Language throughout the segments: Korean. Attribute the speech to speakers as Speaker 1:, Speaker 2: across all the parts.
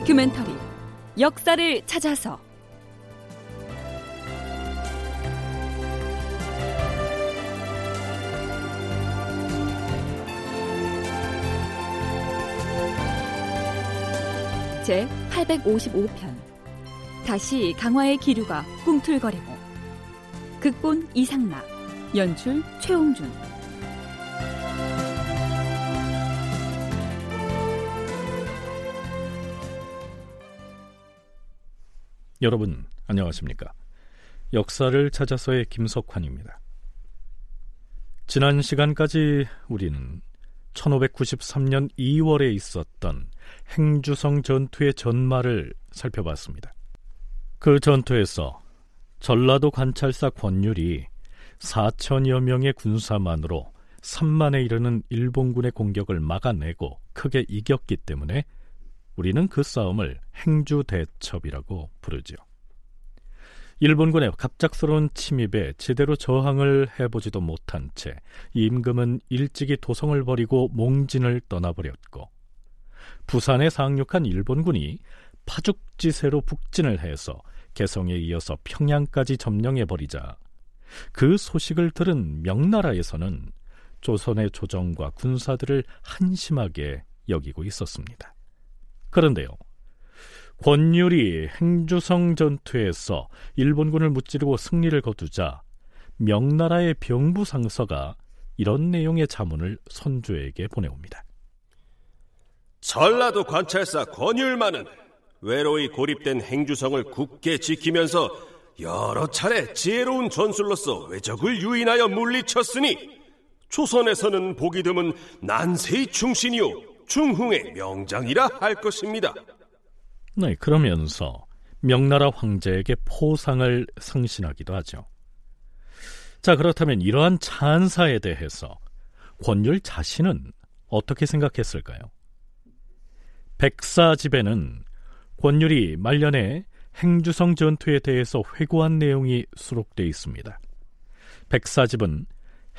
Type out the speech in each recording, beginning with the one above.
Speaker 1: 다큐멘터리 역사를 찾아서. 제 855편. 다시 강화의 기류가 꿈틀거리고. 극본 이상락 연출 최홍준
Speaker 2: 여러분 안녕하십니까? 역사를 찾아서의 김석환입니다. 지난 시간까지 우리는 1593년 2월에 있었던 행주성 전투의 전말을 살펴봤습니다. 그 전투에서 전라도 관찰사 권율이 4천여 명의 군사만으로 3만에 이르는 일본군의 공격을 막아내고 크게 이겼기 때문에 우리는 그 싸움을 행주 대첩이라고 부르지요. 일본군의 갑작스러운 침입에 제대로 저항을 해보지도 못한 채 임금은 일찍이 도성을 버리고 몽진을 떠나버렸고 부산에 상륙한 일본군이 파죽지세로 북진을 해서 개성에 이어서 평양까지 점령해버리자 그 소식을 들은 명나라에서는 조선의 조정과 군사들을 한심하게 여기고 있었습니다. 그런데요. 권율이 행주성 전투에서 일본군을 무찌르고 승리를 거두자 명나라의 병부 상서가 이런 내용의 자문을 선조에게 보내옵니다.
Speaker 3: 전라도 관찰사 권율만은 외로이 고립된 행주성을 굳게 지키면서 여러 차례 지혜로운 전술로서 외적을 유인하여 물리쳤으니 조선에서는 보기 드문 난세의 충신이요 중흥의 명장이라 할 것입니다.
Speaker 2: 네, 그러면서 명나라 황제에게 포상을 상신하기도 하죠. 자, 그렇다면 이러한 찬사에 대해서 권율 자신은 어떻게 생각했을까요? 백사 집에는 권율이 말년에 행주성 전투에 대해서 회고한 내용이 수록되어 있습니다. 백사집은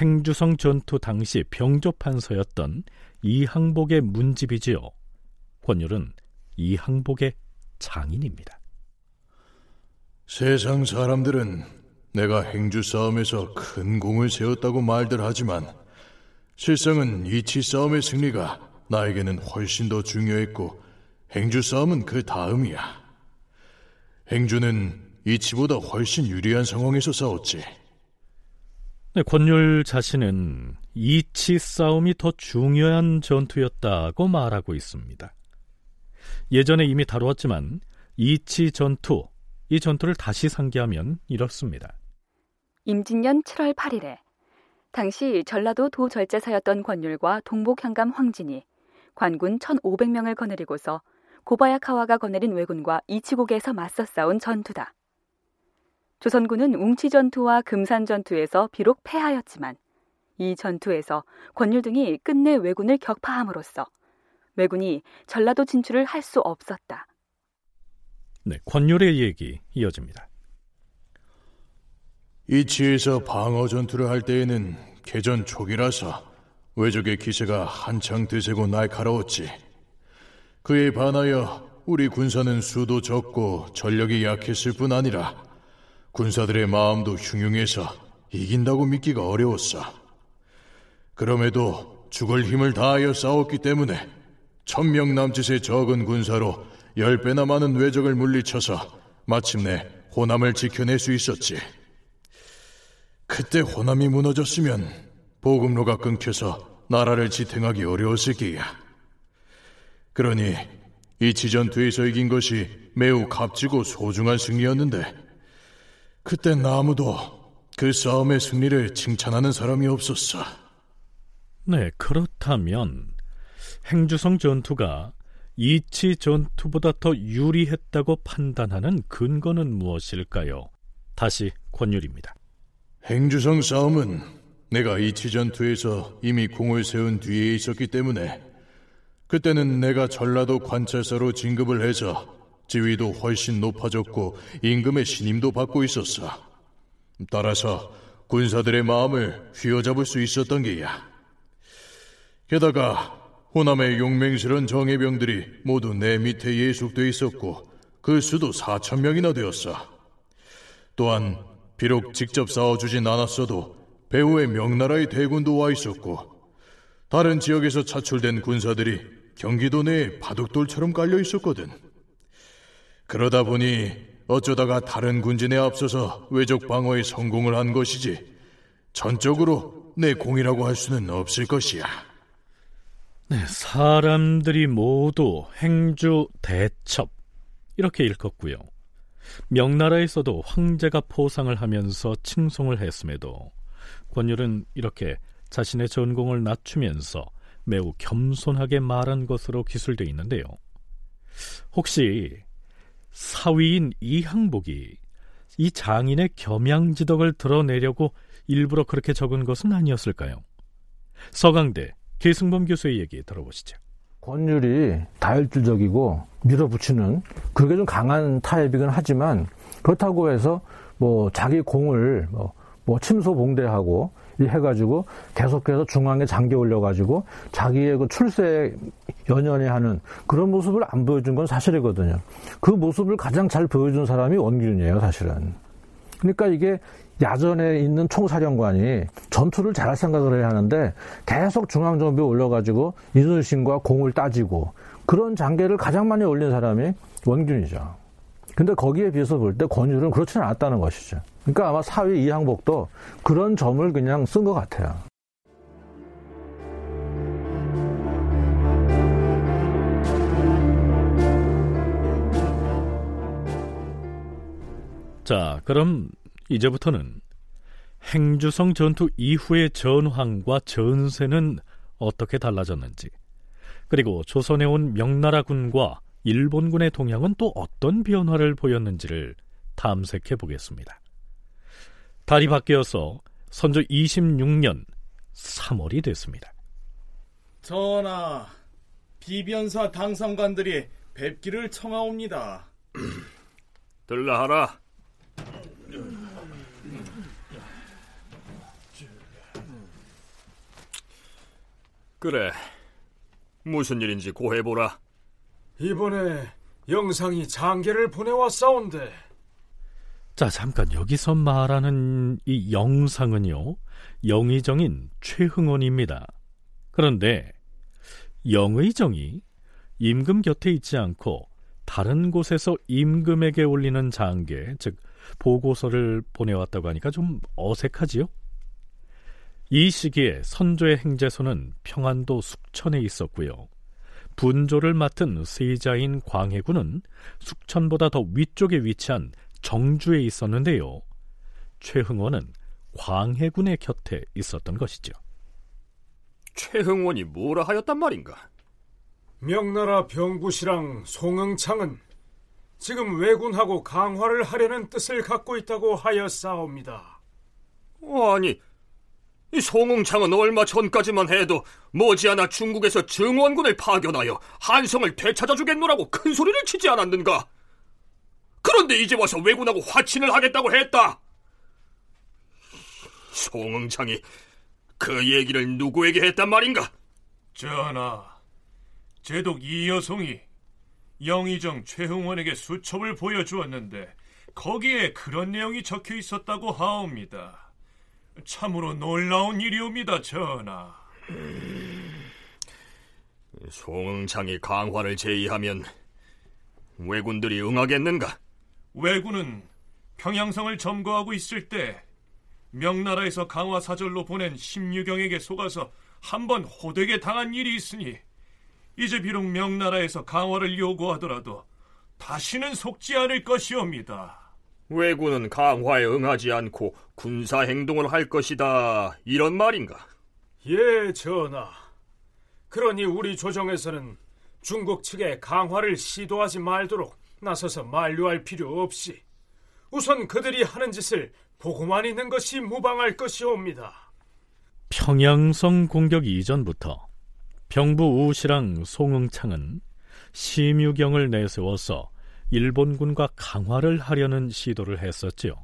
Speaker 2: 행주성 전투 당시 병조판서였던 이항복의 문집이지요. 권율은 이항복의 장인입니다.
Speaker 4: 세상 사람들은 내가 행주 싸움에서 큰 공을 세웠다고 말들 하지만 실상은 이치 싸움의 승리가 나에게는 훨씬 더 중요했고 행주 싸움은 그 다음이야. 행주는 이치보다 훨씬 유리한 상황에서 싸웠지.
Speaker 2: 네, 권율 자신은 이치 싸움이 더 중요한 전투였다고 말하고 있습니다. 예전에 이미 다루었지만 이치 전투, 이 전투를 다시 상기하면 이렇습니다.
Speaker 1: 임진년 7월 8일에 당시 전라도 도절제사였던 권율과 동복향감 황진이 관군 1,500명을 거느리고서 고바야카와가 거느린 왜군과 이치곡에서 맞서 싸운 전투다. 조선군은 웅치 전투와 금산 전투에서 비록 패하였지만 이 전투에서 권율 등이 끝내 왜군을 격파함으로써 왜군이 전라도 진출을 할 수 없었다.
Speaker 2: 네, 권율의 얘기 이어집니다.
Speaker 4: 이치에서 방어 전투를 할 때에는 개전 초기라서 외적의 기세가 한창 드세고 날카로웠지. 그에 반하여 우리 군사는 수도 적고 전력이 약했을 뿐 아니라 군사들의 마음도 흉흉해서 이긴다고 믿기가 어려웠어. 그럼에도 죽을 힘을 다하여 싸웠기 때문에 천명 남짓의 적은 군사로 열 배나 많은 외적을 물리쳐서 마침내 호남을 지켜낼 수 있었지. 그때 호남이 무너졌으면 보급로가 끊겨서 나라를 지탱하기 어려웠을 게야. 그러니 이 지전투에서 이긴 것이 매우 값지고 소중한 승리였는데 그땐 아무도 그 싸움의 승리를 칭찬하는 사람이 없었어.
Speaker 2: 네, 그렇다면 행주성 전투가 이치 전투보다 더 유리했다고 판단하는 근거는 무엇일까요? 다시 권율입니다.
Speaker 4: 행주성 싸움은 내가 이치 전투에서 이미 공을 세운 뒤에 있었기 때문에 그때는 내가 전라도 관찰사로 진급을 해서 지위도 훨씬 높아졌고 임금의 신임도 받고 있었어. 따라서 군사들의 마음을 휘어잡을 수 있었던 게야. 게다가 호남의 용맹스런 정예병들이 모두 내 밑에 예숙돼 있었고 그 수도 4천 명이나 되었어. 또한 비록 직접 싸워주진 않았어도 배후에 명나라의 대군도 와 있었고 다른 지역에서 차출된 군사들이 경기도 내에 바둑돌처럼 깔려 있었거든. 그러다 보니 어쩌다가 다른 군진에 앞서서 외적 방어에 성공을 한 것이지 전적으로 내 공이라고 할 수는 없을 것이야.
Speaker 2: 네, 사람들이 모두 행주 대첩 이렇게 읽었고요. 명나라에서도 황제가 포상을 하면서 칭송을 했음에도 권율은 이렇게 자신의 전공을 낮추면서 매우 겸손하게 말한 것으로 기술되어 있는데요. 혹시 사위인 이항복이 이 장인의 겸양지덕을 드러내려고 일부러 그렇게 적은 것은 아니었을까요? 서강대 계승범 교수의 얘기 들어보시죠.
Speaker 5: 권율이 다혈질적이고 밀어붙이는 그게 좀 강한 타입이긴 하지만 그렇다고 해서 뭐 자기 공을 뭐, 뭐 침소봉대하고 해가지고 계속해서 중앙에 잠겨 올려가지고 자기의 그 출세 연연해 하는 그런 모습을 안 보여준 건 사실이거든요. 그 모습을 가장 잘 보여준 사람이 원균이에요, 사실은. 그러니까 이게 야전에 있는 총사령관이 전투를 잘할 생각을 해야 하는데 계속 중앙정비에 올려가지고 이순신과 공을 따지고 그런 장계를 가장 많이 올린 사람이 원균이죠. 근데 거기에 비해서 볼 때 권율은 그렇지는 않았다는 것이죠. 그러니까 아마 사위 이항복도 그런 점을 그냥 쓴 것 같아요.
Speaker 2: 자, 그럼 이제부터는 행주성 전투 이후의 전황과 전세는 어떻게 달라졌는지, 그리고 조선에 온 명나라군과 일본군의 동향은 또 어떤 변화를 보였는지를 탐색해 보겠습니다. 달이 바뀌어서 선조 26년 3월이 됐습니다.
Speaker 6: 전하, 비변사 당상관들이 뵙기를 청하옵니다.
Speaker 3: 들라하라. 그래. 무슨 일인지 고해보라.
Speaker 7: 이번에 영상이 장계를 보내왔사온데.
Speaker 2: 자, 잠깐 여기서 말하는 이 영상은요. 영의정인 최흥원입니다. 그런데 영의정이 임금 곁에 있지 않고 다른 곳에서 임금에게 올리는 장계, 즉 보고서를 보내왔다고 하니까 좀 어색하지요? 이 시기에 선조의 행제소는 평안도 숙천에 있었고요. 분조를 맡은 세자인 광해군은 숙천보다 더 위쪽에 위치한 정주에 있었는데요. 최흥원은 광해군의 곁에 있었던 것이죠.
Speaker 3: 최흥원이 뭐라 하였단 말인가?
Speaker 7: 명나라 병부시랑 송응창은 지금 왜군하고 강화를 하려는 뜻을 갖고 있다고 하였사옵니다.
Speaker 3: 아니, 이 송응창은 얼마 전까지만 해도 머지않아 중국에서 증원군을 파견하여 한성을 되찾아주겠노라고 큰 소리를 치지 않았는가? 그런데 이제 와서 왜군하고 화친을 하겠다고 했다. 송응창이 그 얘기를 누구에게 했단 말인가?
Speaker 8: 전하, 제독 이여송이 영의정 최흥원에게 수첩을 보여주었는데 거기에 그런 내용이 적혀 있었다고 하옵니다. 참으로 놀라운 일이옵니다, 전하.
Speaker 3: 송응창이 강화를 제의하면 왜군들이 응하겠는가?
Speaker 8: 왜군은 평양성을 점거하고 있을 때 명나라에서 강화 사절로 보낸 심유경에게 속아서 한번 호되게 당한 일이 있으니 이제 비록 명나라에서 강화를 요구하더라도 다시는 속지 않을 것이옵니다.
Speaker 3: 왜군은 강화에 응하지 않고 군사 행동을 할 것이다. 이런 말인가?
Speaker 7: 예, 전하. 그러니 우리 조정에서는 중국 측에 강화를 시도하지 말도록 나서서 만류할 필요 없이 우선 그들이 하는 짓을 보고만 있는 것이 무방할 것이옵니다.
Speaker 2: 평양성 공격 이전부터 병부 우시랑 송응창은 심유경을 내세워서 일본군과 강화를 하려는 시도를 했었지요.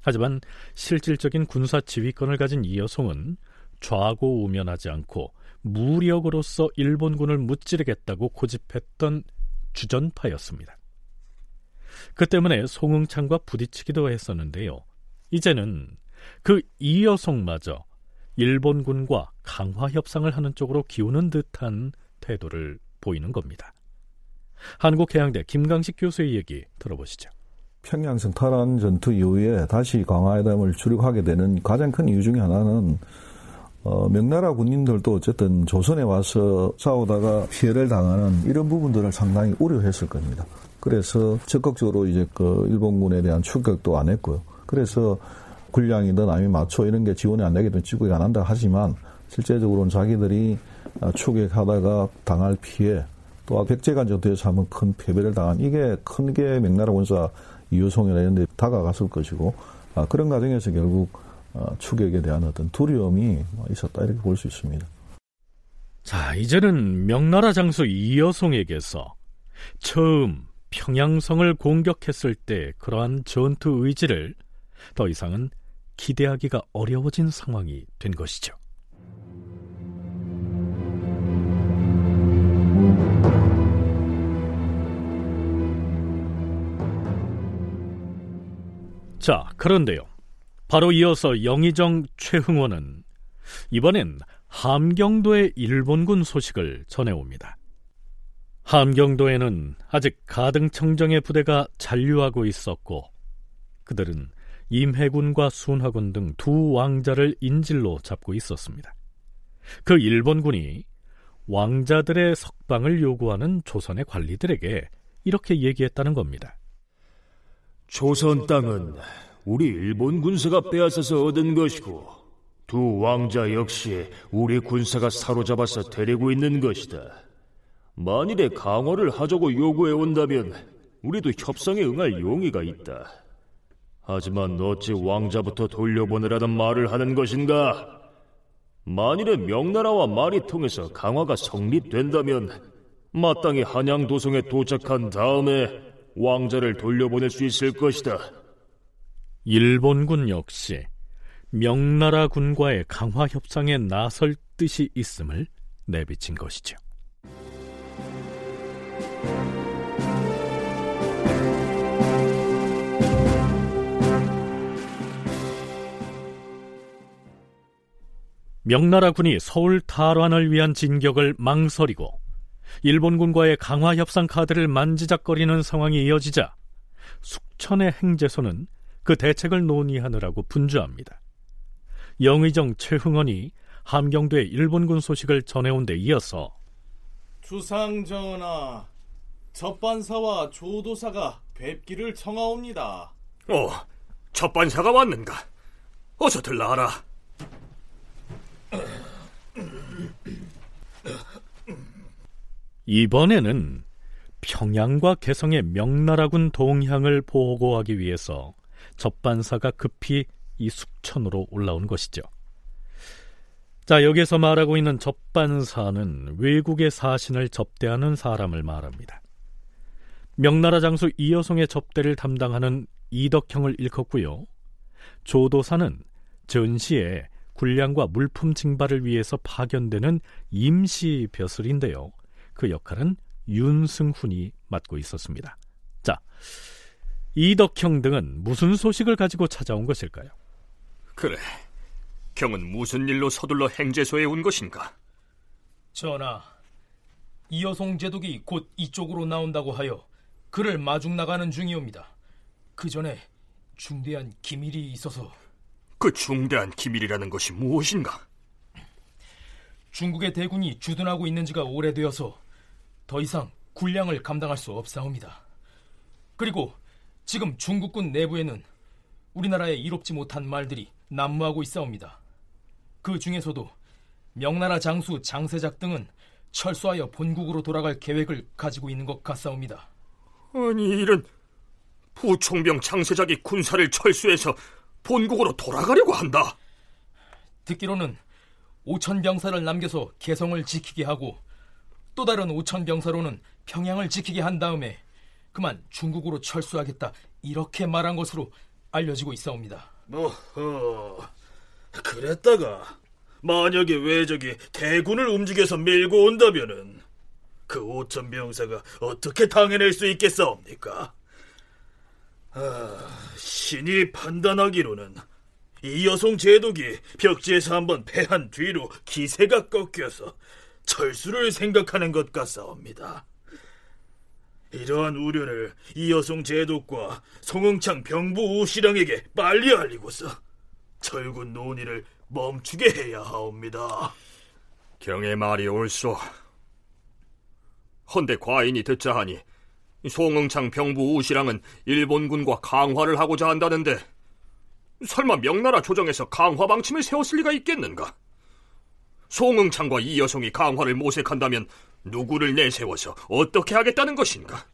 Speaker 2: 하지만 실질적인 군사 지휘권을 가진 이여송은 좌고 우면하지 않고 무력으로서 일본군을 무찌르겠다고 고집했던 주전파였습니다. 그 때문에 송응창과 부딪히기도 했었는데요. 이제는 그 이여송마저 일본군과 강화 협상을 하는 쪽으로 기우는 듯한 태도를 보이는 겁니다. 한국해양대 김강식 교수의 얘기 들어보시죠.
Speaker 9: 평양성 탈환 전투 이후에 다시 강화회담을 주력하게 되는 가장 큰 이유 중에 하나는 어, 명나라 군인들도 어쨌든 조선에 와서 싸우다가 피해를 당하는 이런 부분들을 상당히 우려했을 겁니다. 그래서 적극적으로 이제 그 일본군에 대한 추격도 안 했고요. 그래서 군량이든 아니면 마초 이런 게 지원이 안 되게 되 지구에 안 한다 하지만 실제적으로는 자기들이 추격하다가 당할 피해 또 백제간 전투에서 한 번 큰 패배를 당한 이게 큰게 명나라 군사 이유송이나 이런 데 다가갔을 것이고 아, 그런 과정에서 결국 어, 추격에 대한 어떤 두려움이 있었다 이렇게 볼 수 있습니다.
Speaker 2: 자, 이제는 명나라 장수 이여송에게서 처음 평양성을 공격했을 때 그러한 전투 의지를 더 이상은 기대하기가 어려워진 상황이 된 것이죠. 자, 그런데요. 바로 이어서 영의정 최흥원은 이번엔 함경도의 일본군 소식을 전해옵니다. 함경도에는 아직 가등청정의 부대가 잔류하고 있었고 그들은 임해군과 순화군 등 두 왕자를 인질로 잡고 있었습니다. 그 일본군이 왕자들의 석방을 요구하는 조선의 관리들에게 이렇게 얘기했다는 겁니다.
Speaker 10: 조선 땅은 우리 일본 군사가 빼앗아서 얻은 것이고 두 왕자 역시 우리 군사가 사로잡아서 데리고 있는 것이다. 만일에 강화를 하자고 요구해 온다면 우리도 협상에 응할 용의가 있다. 하지만 어찌 왕자부터 돌려보내라는 말을 하는 것인가? 만일에 명나라와 말이 통해서 강화가 성립된다면 마땅히 한양 도성에 도착한 다음에 왕자를 돌려보낼 수 있을 것이다.
Speaker 2: 일본군 역시 명나라 군과의 강화 협상에 나설 뜻이 있음을 내비친 것이죠. 명나라 군이 서울 탈환을 위한 진격을 망설이고 일본군과의 강화 협상 카드를 만지작거리는 상황이 이어지자 숙천의 행제소는 그 대책을 논의하느라고 분주합니다. 영의정 최흥원이 함경도의 일본군 소식을 전해온 데 이어서
Speaker 6: 주상전하, 첫반사와 조도사가 뵙기를 청하옵니다.
Speaker 3: 어, 첫반사가 왔는가? 어서 들라하라.
Speaker 2: 이번에는 평양과 개성의 명나라군 동향을 보고하기 위해서 접반사가 급히 이 숙천으로 올라온 것이죠. 자, 여기서 말하고 있는 접반사는 외국의 사신을 접대하는 사람을 말합니다. 명나라 장수 이여송의 접대를 담당하는 이덕형을 일컫고요. 조도사는 전시에 군량과 물품 징발을 위해서 파견되는 임시 벼슬인데요. 그 역할은 윤승훈이 맡고 있었습니다. 자, 이덕형 등은 무슨 소식을 가지고 찾아온 것일까요?
Speaker 3: 그래, 경은 무슨 일로 서둘러 행제소에 온 것인가?
Speaker 11: 전하, 이여송 제독이 곧 이쪽으로 나온다고 하여 그를 마중 나가는 중이옵니다. 그 전에 중대한 기밀이 있어서
Speaker 3: 그 중대한 기밀이라는 것이 무엇인가?
Speaker 11: 중국의 대군이 주둔하고 있는 지가 오래되어서 더 이상 군량을 감당할 수 없사옵니다. 그리고 지금 중국군 내부에는 우리나라에 이롭지 못한 말들이 난무하고 있사옵니다. 그 중에서도 명나라 장수 장세작 등은 철수하여 본국으로 돌아갈 계획을 가지고 있는 것 같사옵니다.
Speaker 3: 아니 이런 부총병 장세작이 군사를 철수해서 본국으로 돌아가려고 한다.
Speaker 11: 듣기로는 오천 병사를 남겨서 개성을 지키게 하고 또 다른 오천 병사로는 평양을 지키게 한 다음에 그만 중국으로 철수하겠다 이렇게 말한 것으로 알려지고 있사옵니다.
Speaker 12: 뭐, 어, 그랬다가 만약에 왜적이 대군을 움직여서 밀고 온다면은 그 오천 병사가 어떻게 당해낼 수 있겠사옵니까? 아, 신이 판단하기로는 이 여성 제독이 벽지에서 한번 패한 뒤로 기세가 꺾여서 철수를 생각하는 것 같사옵니다. 이러한 우려를 이 여성 제독과 송응창 병부 우시랑에게 빨리 알리고서 철군 논의를 멈추게 해야 하옵니다.
Speaker 3: 경의 말이 옳소. 헌데 과인이 듣자 하니 송응창 병부 우시랑은 일본군과 강화를 하고자 한다는데 설마 명나라 조정에서 강화 방침을 세웠을 리가 있겠는가? 송응창과 이 여성이 강화를 모색한다면 누구를 내세워서 어떻게 하겠다는 것인가?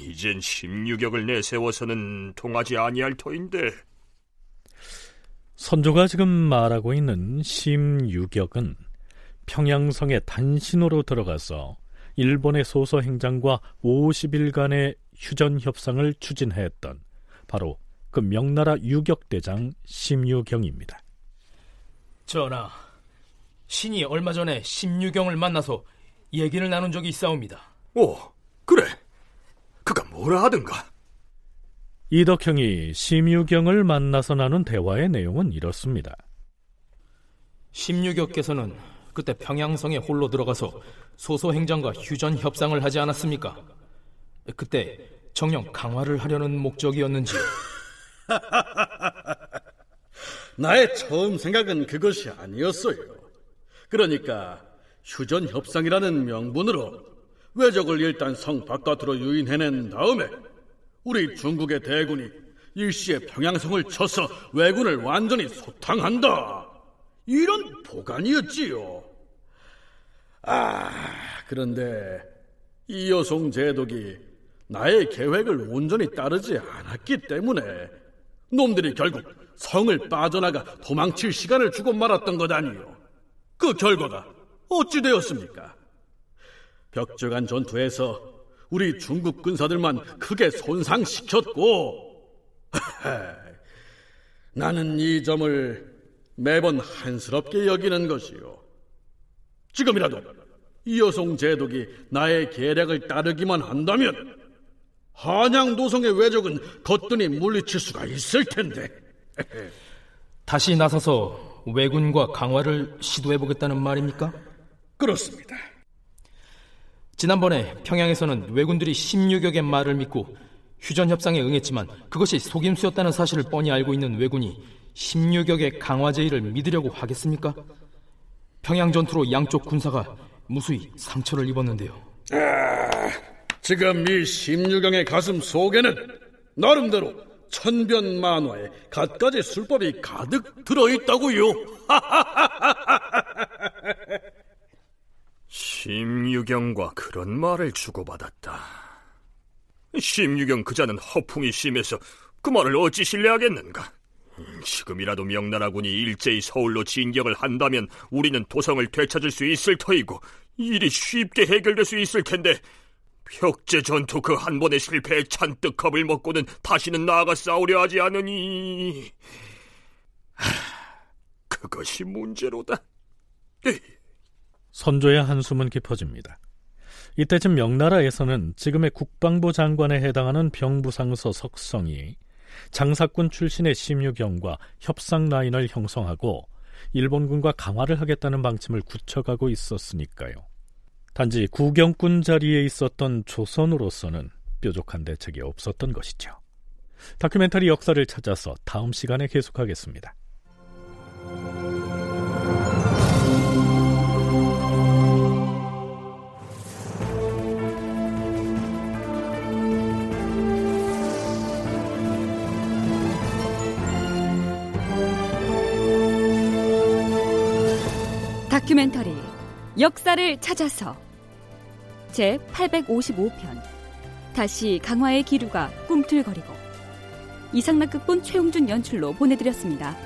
Speaker 3: 이젠 심유격을 내세워서는 통하지 아니할 터인데.
Speaker 2: 선조가 지금 말하고 있는 심유격은 평양성에 단신으로 들어가서 일본의 소서 행장과 50일간의 휴전 협상을 추진했던 바로 그 명나라 유격대장 심유경입니다.
Speaker 11: 전하, 신이 얼마 전에 심유경을 만나서 얘기를 나눈 적이 있사옵니다.
Speaker 3: 오, 그래. 그가 뭐라 하든가.
Speaker 2: 이덕형이 심유경을 만나서 나눈 대화의 내용은 이렇습니다.
Speaker 11: 심유격께서는 그때 평양성에 홀로 들어가서 소소행장과 휴전 협상을 하지 않았습니까? 그때 정령 강화를 하려는 목적이었는지.
Speaker 13: 나의 처음 생각은 그것이 아니었어요. 그러니까 휴전 협상이라는 명분으로 외적을 일단 성 바깥으로 유인해낸 다음에 우리 중국의 대군이 일시에 평양성을 쳐서 왜군을 완전히 소탕한다. 이런 보관이었지요. 아, 그런데 이 여송 제독이 나의 계획을 온전히 따르지 않았기 때문에 놈들이 결국 성을 빠져나가 도망칠 시간을 주고 말았던 것 아니요. 그 결과가 어찌 되었습니까? 벽조간 전투에서 우리 중국 군사들만 크게 손상시켰고 나는 이 점을 매번 한스럽게 여기는 것이요. 지금이라도 이여송 제독이 나의 계략을 따르기만 한다면 한양 도성의 왜적은 거뜬히 물리칠 수가 있을 텐데.
Speaker 11: 다시 나서서 왜군과 강화를 시도해 보겠다는 말입니까?
Speaker 13: 그렇습니다.
Speaker 11: 지난번에 평양에서는 왜군들이 16여 개 말을 믿고 휴전 협상에 응했지만 그것이 속임수였다는 사실을 뻔히 알고 있는 왜군이 16여 개 강화 제의를 믿으려고 하겠습니까? 평양 전투로 양쪽 군사가 무수히 상처를 입었는데요.
Speaker 13: 아, 지금 이 16경의 가슴 속에는 나름대로 천변만화의 갖가지 술법이 가득 들어있다고요.
Speaker 3: 심유경과 그런 말을 주고받았다. 심유경 그자는 허풍이 심해서 그 말을 어찌 신뢰하겠는가? 지금이라도 명나라군이 일제히 서울로 진격을 한다면 우리는 도성을 되찾을 수 있을 터이고 일이 쉽게 해결될 수 있을 텐데 벽제 전투 그 한 번의 실패에 잔뜩 겁을 먹고는 다시는 나아가 싸우려 하지 않으니 하, 그것이 문제로다. 에이.
Speaker 2: 선조의 한숨은 깊어집니다. 이때쯤 명나라에서는 지금의 국방부 장관에 해당하는 병부상서 석성이 장사꾼 출신의 심유경과 협상 라인을 형성하고 일본군과 강화를 하겠다는 방침을 굳혀가고 있었으니까요. 단지 구경꾼 자리에 있었던 조선으로서는 뾰족한 대책이 없었던 것이죠. 다큐멘터리 역사를 찾아서 다음 시간에 계속하겠습니다.
Speaker 1: 다큐멘터리 역사를 찾아서 제 855편 다시 강화의 기류가 꿈틀거리고 이상락극본 최용준 연출로 보내드렸습니다.